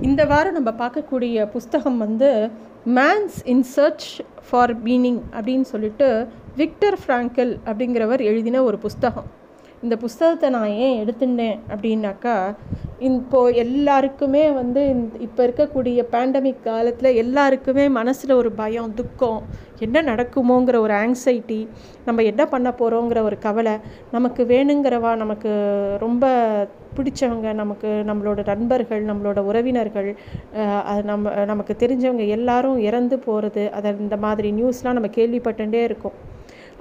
இந்த வாரம் நம்ம பார்க்கக்கூடிய புஸ்தகம் வந்து man's in search for meaning அப்படின்னு சொல்லிட்டு விக்டர் ஃப்ராங்கல் அப்படிங்கிறவர் எழுதின ஒரு புஸ்தகம். இந்த புஸ்தகத்தை நான் ஏன் எடுத்துட்டேன் அப்படின்னாக்கா இப்போது எல்லாருக்குமே வந்து இப்போ இருக்கக்கூடிய பேண்டமிக் காலத்தில் எல்லாருக்குமே மனசில் ஒரு பயம் துக்கம். என்ன நடக்குமோங்கிற ஒரு ஆங்ஸைட்டி நம்ம என்ன பண்ண போகிறோங்கிற ஒரு கவலை. நமக்கு வேணுங்கிறவா நமக்கு ரொம்ப பிடிச்சவங்க நமக்கு நம்மளோட நண்பர்கள் நம்மளோட உறவினர்கள் அது நம்ம நமக்கு தெரிஞ்சவங்க எல்லாரும் இறந்து போகிறது அதை இந்த மாதிரி நியூஸ்லாம் நம்ம கேள்விப்பட்டுட்டே இருக்கோம்.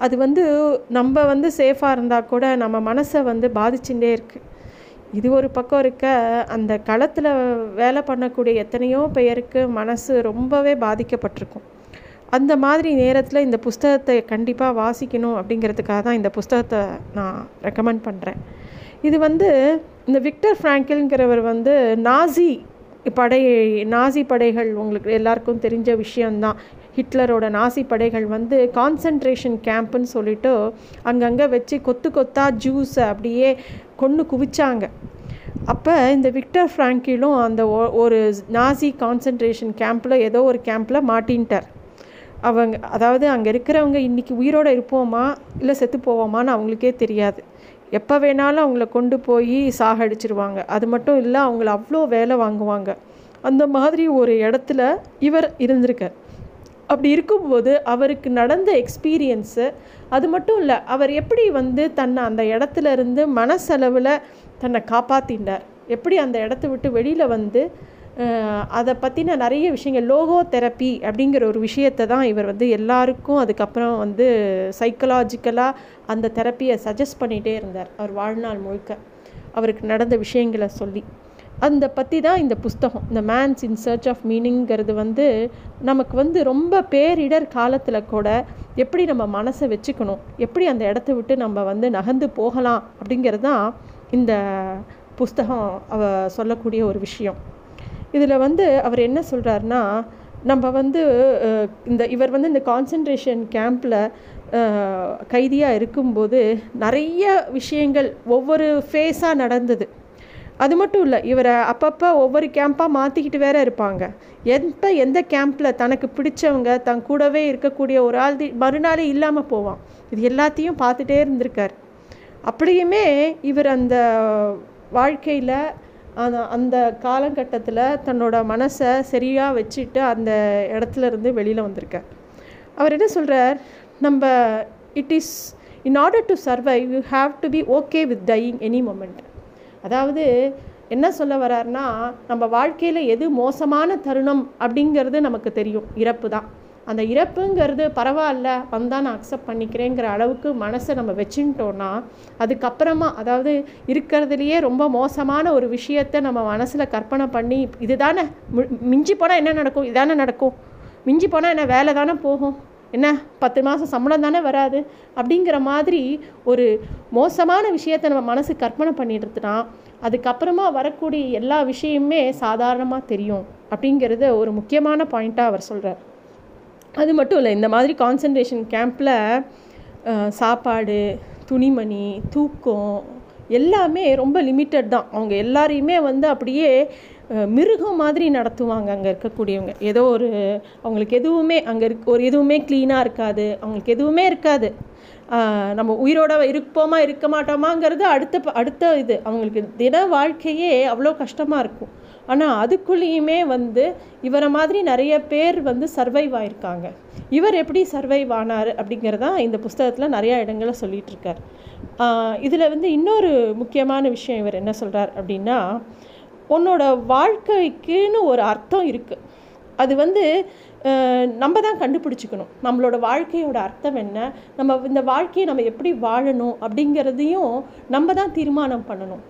அது வந்து நம்ம வந்து சேஃபாக இருந்தால் கூட நம்ம மனசை வந்து பாதிச்சுட்டே இருக்குது இது ஒரு பக்கம் இருக்க அந்த களத்தில் வேலை பண்ணக்கூடிய எத்தனையோ பெயருக்கு மனசு ரொம்பவே பாதிக்கப்பட்டிருக்கும். அந்த மாதிரி நேரத்தில் இந்த புஸ்தகத்தை கண்டிப்பாக வாசிக்கணும் அப்படிங்கிறதுக்காக தான் இந்த புஸ்தகத்தை நான் ரெக்கமெண்ட் பண்ணுறேன் இது வந்து இந்த விக்டர் ஃப்ராங்கில்ங்கிறவர் வந்து நாசி படை நாசி படைகள் உங்களுக்கு எல்லாருக்கும் தெரிஞ்ச விஷயந்தான் ஹிட்லரோட நாசி படைகள் வந்து கான்சன்ட்ரேஷன் கேம்ப்புன்னு சொல்லிட்டு அங்கங்கே வச்சு கொத்து கொத்தா ஜூஸை அப்படியே கொண்டு குவிச்சாங்க. அப்போ இந்த விக்டர் ஃப்ராங்கிலும் அந்த ஒரு நாசி கான்சன்ட்ரேஷன் கேம்பில் ஏதோ ஒரு கேம்பில் மாட்டின்ட்டார். அவங்க அதாவது அங்கே இருக்கிறவங்க இன்றைக்கி உயிரோடு இருப்போமா இல்லை செத்து போவோமான்னு அவங்களுக்கே தெரியாது. எப்போ வேணாலும் அவங்கள கொண்டு போய் சாகடிச்சிருவாங்க. அது மட்டும் இல்லை அவங்கள அவ்வளோ வேலை வாங்குவாங்க. அந்த மாதிரி ஒரு இடத்துல இவர் இருந்திருக்கார். அப்படி இருக்கும்போது அவருக்கு நடந்த எக்ஸ்பீரியன்ஸு அது மட்டும் இல்லை அவர் எப்படி வந்து தன்னை அந்த இடத்துல இருந்து மனசளவில் தன்னை காப்பாற்றிண்டார் எப்படி அந்த இடத்த விட்டு வெளியில் வந்து அதை பற்றின நிறைய விஷயங்கள் லோகோ தெரப்பி அப்படிங்கிற ஒரு விஷயத்தை தான் இவர் வந்து எல்லாருக்கும் அதுக்கப்புறம் வந்து சைக்கலாஜிக்கலாக அந்த தெரப்பியை சஜஸ்ட் பண்ணிகிட்டே இருந்தார் அவர் வாழ்நாள் முழுக்க. அவருக்கு நடந்த விஷயங்களை சொல்லி. அந்த பற்றி தான் இந்த புஸ்தகம். இந்த மேன்ஸ் இன் சர்ச் ஆஃப் மீனிங்கிறது வந்து நமக்கு வந்து ரொம்ப பேரிடர் காலத்தில் கூட எப்படி நம்ம மனசை வச்சுக்கணும்? எப்படி அந்த இடத்த விட்டு நம்ம வந்து நகர்ந்து போகலாம்? அப்படிங்கிறது தான் இந்த புஸ்தகம் அவ சொல்லக்கூடிய ஒரு விஷயம். இதில் வந்து அவர் என்ன சொல்கிறாருன்னா நம்ம வந்து இந்த இவர் வந்து இந்த கான்சன்ட்ரேஷன் கேம்பில் கைதியாக இருக்கும்போது நிறைய விஷயங்கள் ஒவ்வொரு ஃபேஸாக நடந்தது. அது மட்டும் இல்லை இவரை அப்பப்போ ஒவ்வொரு கேம்ப்பாக மாற்றிக்கிட்டு வேற இருப்பாங்க. எந்த எந்த கேம்பில் தனக்கு பிடிச்சவங்க தன் கூடவே இருக்கக்கூடிய ஒரு ஆள் மறுநாளே இல்லாமல் போவான். இது எல்லாத்தையும் பார்த்துட்டே இருந்திருக்கார். அப்படியுமே இவர் அந்த வாழ்க்கையில் அந்த அந்த காலகட்டத்தில் தன்னோட மனசை சரியாக வச்சுட்டு அந்த இடத்துல இருந்து வெளியில் வந்திருக்கார். அவர் என்ன சொல்கிறார் நம்ம it is in order to survive you have to be okay with dying any moment அதாவது என்ன சொல்ல வர்றாருனா நம்ம வாழ்க்கையில் எது மோசமான தருணம் அப்படிங்கிறது நமக்கு தெரியும். இறப்பு தான். அந்த இறப்புங்கிறது பரவாயில்ல வந்தால் நான் அக்செப்ட் பண்ணிக்கிறேங்கிற அளவுக்கு மனசை நம்ம வச்சுட்டோன்னா அதுக்கப்புறமா அதாவது இருக்கிறதுலையே ரொம்ப மோசமான ஒரு விஷயத்தை நம்ம மனசில் கற்பனை பண்ணி இது தானே மிஞ்சி போனால் என்ன நடக்கும்? இதானே நடக்கும். மிஞ்சி போனால் என்ன வேலை தானே போகும். என்ன? பத்து மாதம் சம்பளம் தானே வராது. அப்படிங்கிற மாதிரி ஒரு மோசமான விஷயத்தை நம்ம மனசு கற்பனை பண்ணிடுறதுனா அதுக்கப்புறமா வரக்கூடிய எல்லா விஷயமுமே சாதாரணமாக தெரியும். அப்படிங்கிறத ஒரு முக்கியமான பாயிண்ட்டாக அவர் சொல்கிறார் அது மட்டும் இல்லை இந்த மாதிரி கான்சன்ட்ரேஷன் கேம்பில் சாப்பாடு துணிமணி தூக்கம் எல்லாமே ரொம்ப லிமிட்டட் தான். அவங்க எல்லாரையுமே வந்து அப்படியே மிருகம் மாதிரி நடத்துவாங்க அங்கே இருக்கக்கூடியவங்க. ஏதோ ஒரு அவங்களுக்கு எதுவுமே அங்கே இருக்க ஒரு எதுவுமே க்ளீனாக இருக்காது. அவங்களுக்கு எதுவுமே இருக்காது. நம்ம உயிரோட இருப்போமா இருக்க மாட்டோமாங்கிறது அடுத்த அடுத்த இது. அவங்களுக்கு தின வாழ்க்கையே அவ்வளோ கஷ்டமாக இருக்கும். ஆனால் அதுக்குள்ளேயுமே வந்து இவரை மாதிரி நிறைய பேர் வந்து சர்வைவ் ஆயிருக்காங்க. இவர் எப்படி சர்வைவ் ஆனார் அப்படிங்கிறதான் இந்த புஸ்தகத்தில் நிறையா இடங்களை சொல்லிகிட்டு இருக்கார். இதில் வந்து இன்னொரு முக்கியமான விஷயம் இவர் என்ன சொல்கிறார் அப்படின்னா உன்னோட வாழ்க்கைக்குன்னு ஒரு அர்த்தம் இருக்குது அது வந்து நம்ம தான் கண்டுபிடிச்சிக்கணும். நம்மளோட வாழ்க்கையோட அர்த்தம் என்ன? நம்ம இந்த வாழ்க்கையை நம்ம எப்படி வாழணும் அப்படிங்கிறதையும் நம்ம தான் தீர்மானம் பண்ணணும்.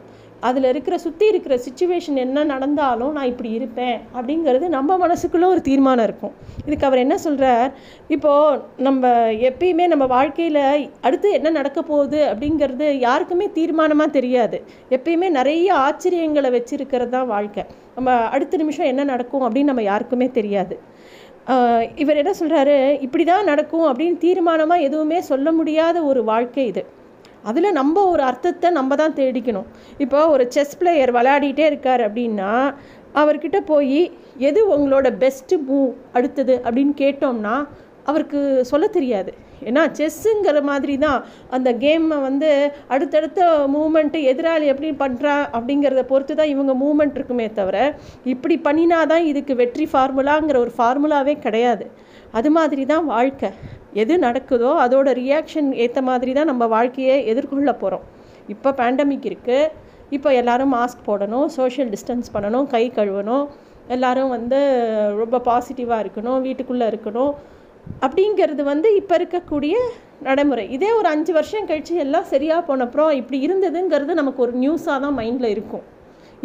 அதில் இருக்கிற சுற்றி இருக்கிற சுச்சுவேஷன் என்ன நடந்தாலும் நான் இப்படி இருப்பேன் அப்படிங்கிறது நம்ம மனசுக்குள்ளே ஒரு தீர்மானம் இருக்கும். இதுக்கு அவர் என்ன சொல்கிறார் இப்போது நம்ம எப்பயுமே நம்ம வாழ்க்கையில் அடுத்து என்ன நடக்க போகுது அப்படிங்கிறது யாருக்குமே தீர்மானமாக தெரியாது. எப்பயுமே நிறைய ஆச்சரியங்களை வச்சுருக்கிறது தான் வாழ்க்கை. நம்ம அடுத்த நிமிஷம் என்ன நடக்கும் அப்படின்னு நம்ம யாருக்குமே தெரியாது. இவர் என்ன சொல்கிறாரு இப்படி தான் நடக்கும் அப்படின்னு தீர்மானமாக எதுவுமே சொல்ல முடியாத ஒரு வாழ்க்கை இது. அதில் நம்ம ஒரு அர்த்தத்தை நம்ம தான் தேடிக்கணும். இப்போ ஒரு செஸ் பிளேயர் விளையாடிட்டே இருக்கார் அப்படின்னா அவர்கிட்ட போய் எது உங்களோட பெஸ்ட்டு மூவ் அடுத்தது? அப்படின்னு கேட்டோம்னா அவருக்கு சொல்ல தெரியாது. ஏன்னா செஸ்ஸுங்கிற மாதிரி தான் அந்த கேமை வந்து அடுத்தடுத்த மூமெண்ட்டு எதிராளி எப்படி பண்ணுறா அப்படிங்கிறத பொறுத்து தான் இவங்க மூமெண்ட் இருக்குமே தவிர இப்படி பண்ணினா தான் இதுக்கு வெற்றி ஃபார்முலாங்கிற ஒரு ஃபார்முலாவே கிடையாது. அது மாதிரி தான் வாழ்க்கை. எது நடக்குதோ அதோட ரியாக்ஷன் ஏற்ற மாதிரி தான் நம்ம வாழ்க்கையை எதிர்கொள்ள போகிறோம் இப்போ பேண்டமிக் இருக்குது இப்போ எல்லோரும் மாஸ்க் போடணும் சோஷியல் டிஸ்டன்ஸ் பண்ணணும் கை கழுவணும் எல்லோரும் வந்து ரொம்ப பாசிட்டிவாக இருக்கணும் வீட்டுக்குள்ளே இருக்கணும் அப்படிங்கிறது வந்து இப்போ இருக்கக்கூடிய நடைமுறை. இதே ஒரு அஞ்சு வருஷம் கழித்து எல்லாம் சரியாக போனப்புறம் இப்படி இருந்ததுங்கிறது நமக்கு ஒரு நியூஸாக தான் மைண்டில் இருக்கும்.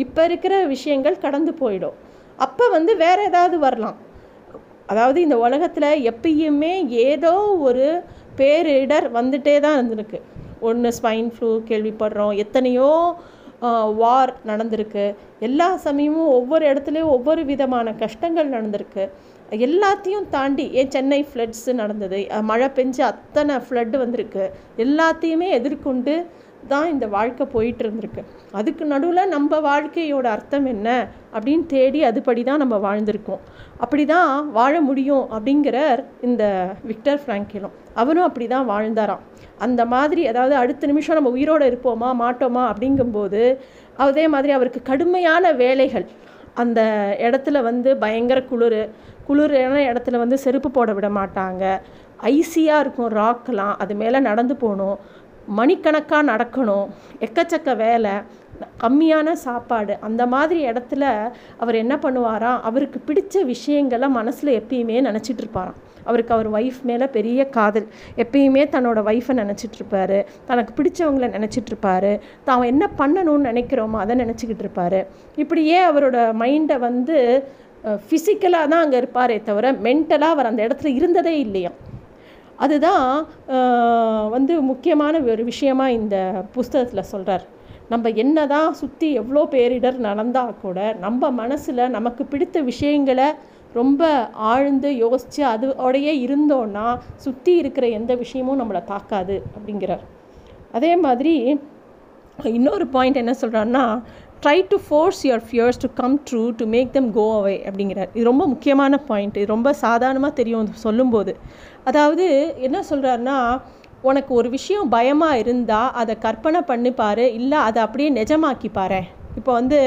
இப்போ இருக்கிற விஷயங்கள் கடந்து போயிடும். அப்போ வந்து வேறு ஏதாவது வரலாம். அதாவது இந்த உலகத்தில் எப்பயுமே ஏதோ ஒரு பேரிடர் வந்துட்டே தான் இருந்திருக்கு. ஒன்று ஸ்பைன் ஃப்ளூ கேள்விப்படுறோம். எத்தனையோ வார் நடந்திருக்கு. எல்லா சமயமும் ஒவ்வொரு இடத்துலையும் ஒவ்வொரு விதமான கஷ்டங்கள் நடந்திருக்கு. எல்லாத்தையும் தாண்டி ஏன் சென்னை ஃப்ளட்ஸு நடந்தது. மழை பெஞ்சு அத்தனை ஃப்ளட்டு வந்திருக்கு. எல்லாத்தையுமே எதிர்கொண்டு தான் இந்த வாழ்க்கை போயிட்டு இருந்திருக்கு அதுக்கு நடுவில் நம்ம வாழ்க்கையோட அர்த்தம் என்ன அப்படின்னு தேடி அதுபடி தான் நம்ம வாழ்ந்திருக்கோம். அப்படி தான் வாழ முடியும் அப்படிங்கிறார் இந்த விக்டர் ஃப்ராங்கிலும். அவரும் அப்படி தான் வாழ்ந்தாராம். அந்த மாதிரி அதாவது அடுத்த நிமிஷம் நம்ம உயிரோடு இருப்போமா மாட்டோமா அப்படிங்கும்போது அதே மாதிரி அவருக்கு கடுமையான வேலைகள். அந்த இடத்துல வந்து பயங்கர குளிர். குளிரான இடத்துல வந்து செருப்பு போட விட மாட்டாங்க. ஐசியாக இருக்கும் ராக்கெலாம் அது மேலே நடந்து போகணும். மணிக்கணக்காக நடக்கணும் எக்கச்சக்க வேலை கம்மியான சாப்பாடு அந்த மாதிரி இடத்துல அவர் என்ன பண்ணுவாராம் அவருக்கு பிடிச்ச விஷயங்களை மனசில் எப்பயுமே நினச்சிட்டு இருப்பாராம். அவருக்கு அவர் ஒய்ஃப் மேலே பெரிய காதல். எப்பயுமே தன்னோட ஒய்ஃபை நினச்சிட்ருப்பாரு தனக்கு பிடிச்சவங்கள நினச்சிட்ருப்பாரு தான் என்ன பண்ணணும்னு நினைக்கிறோமோ அதை நினச்சிக்கிட்டு இருப்பார். இப்படியே அவரோட மைண்டை வந்து ஃபிசிக்கலாக தான் அங்கே இருப்பாரே தவிர மென்டலாக அவர் அந்த இடத்துல இருந்ததே இல்லையா அதுதான் வந்து முக்கியமான ஒரு விஷயமாக இந்த புஸ்தகத்தில் சொல்கிறார் நம்ம என்ன தான் சுற்றி எவ்வளோ பேரிடர் நடந்தால் கூட நம்ம மனசில் நமக்கு பிடித்த விஷயங்களை ரொம்ப ஆழ்ந்து யோசித்து அதோடையே இருந்தோன்னா சுற்றி இருக்கிற எந்த விஷயமும் நம்மளை தாக்காது அப்படிங்கிறார். அதே மாதிரி இன்னொரு பாயிண்ட் என்ன சொல்கிறான்னா try to force your fears to come true to make them go away அப்படிங்கிறார். இது ரொம்ப முக்கியமான பாயிண்ட் இது ரொம்ப சாதாரணமாக தெரியும் சொல்லும்போது. அதாவது என்ன சொல்கிறாருன்னா உனக்கு ஒரு விஷயம் பயமாக இருந்தால் அதை கற்பனை பண்ணிப்பார் இல்லை அதை அப்படியே நிஜமாக்கி பாரு. இப்போ வந்து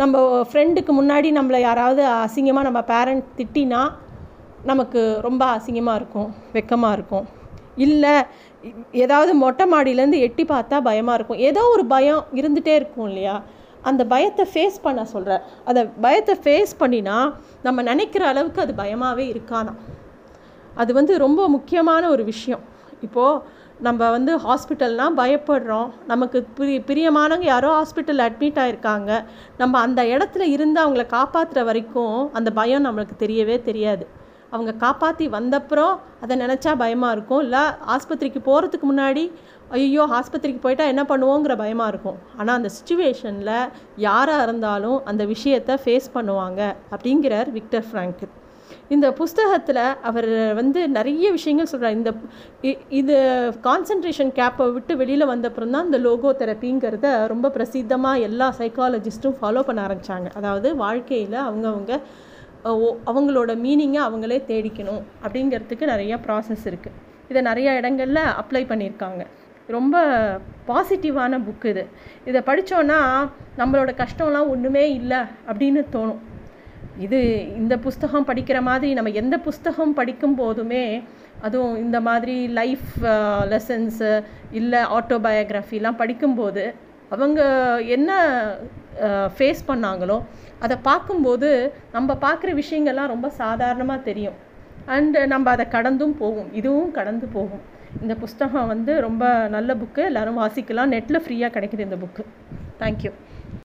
நம்ம ஃப்ரெண்டுக்கு முன்னாடி நம்மளை யாராவது அசிங்கமாக நம்ம பேரண்ட் திட்டினா நமக்கு ரொம்ப அசிங்கமாக இருக்கும் வெக்கமாக இருக்கும். இல்லை ஏதாவது மொட்டை மாடியிலேருந்து எட்டி பார்த்தா பயமாக இருக்கும். ஏதோ ஒரு பயம் இருந்துகிட்டே இருக்கும் இல்லையா? அந்த பயத்தை ஃபேஸ் பண்ண சொல்கிறார் அதை பயத்தை ஃபேஸ் பண்ணினா நம்ம நினைக்கிற அளவுக்கு அது பயமாகவே இருக்கானா அது வந்து ரொம்ப முக்கியமான ஒரு விஷயம். இப்போது நம்ம வந்து ஹாஸ்பிட்டல்னால் பயப்படுறோம். நமக்கு பிரி பிரியமானவங்க யாரோ ஹாஸ்பிட்டலில் அட்மிட் ஆகிருக்காங்க நம்ம அந்த இடத்துல இருந்து அவங்கள காப்பாற்றுற வரைக்கும் அந்த பயம் நம்மளுக்கு தெரியவே தெரியாது. அவங்க காப்பாற்றி வந்தப்புறம் அதை நினச்சா பயமாக இருக்கும். இல்லை ஆஸ்பத்திரிக்கு போகிறதுக்கு முன்னாடி ஐயோ ஆஸ்பத்திரிக்கு போயிட்டால் என்ன பண்ணுவோங்கிற பயமாக இருக்கும். ஆனால் அந்த சுச்சுவேஷனில் யாராக இருந்தாலும் அந்த விஷயத்தை ஃபேஸ் பண்ணுவாங்க அப்படிங்கிறார் விக்டர் ஃப்ராங்க். இந்த புஸ்தகத்தில் அவர் வந்து நிறைய விஷயங்கள் சொல்கிறார் இந்த இது கான்சன்ட்ரேஷன் கேப்பை விட்டு வெளியில் வந்தப்புறம் தான் இந்த லோகோ தெரப்பிங்கிறத ரொம்ப பிரசித்தமாக எல்லா சைக்காலஜிஸ்ட்டும் ஃபாலோ பண்ண ஆரம்பித்தாங்க அதாவது வாழ்க்கையில் அவங்கவுங்க அவங்களோட மீனிங்கை அவங்களே தேடிக்கணும் அப்படிங்கிறதுக்கு நிறையா ப்ராசஸ் இருக்குது இதை நிறையா இடங்களில் அப்ளை பண்ணியிருக்காங்க. ரொம்ப பாசிட்டிவான புக்கு இது. இதை படித்தோன்னா நம்மளோட கஷ்டம்லாம் ஒன்றுமே இல்லை அப்படின்னு தோணும். இது இந்த புஸ்தகம் படிக்கிற மாதிரி நம்ம எந்த புஸ்தகம் படிக்கும் போதுமே அதுவும் இந்த மாதிரி லைஃப் லெசன்ஸு இல்லை ஆட்டோபயோக்ராஃபிலாம் படிக்கும்போது அவங்க என்ன ஃபேஸ் பண்ணாங்களோ அதை பார்க்கும்போது நம்ம பார்க்குற விஷயங்கள்லாம் ரொம்ப சாதாரணமாக தெரியும். அண்டு நம்ம அதை கடந்தும் போகும். இதுவும் கடந்து போகும். இந்த புஸ்தகம் வந்து ரொம்ப நல்ல புக்கு எல்லோரும் வாசிக்கலாம். நெட்டில் ஃப்ரீயாக கிடைக்குது இந்த புக்கு தேங்க்யூ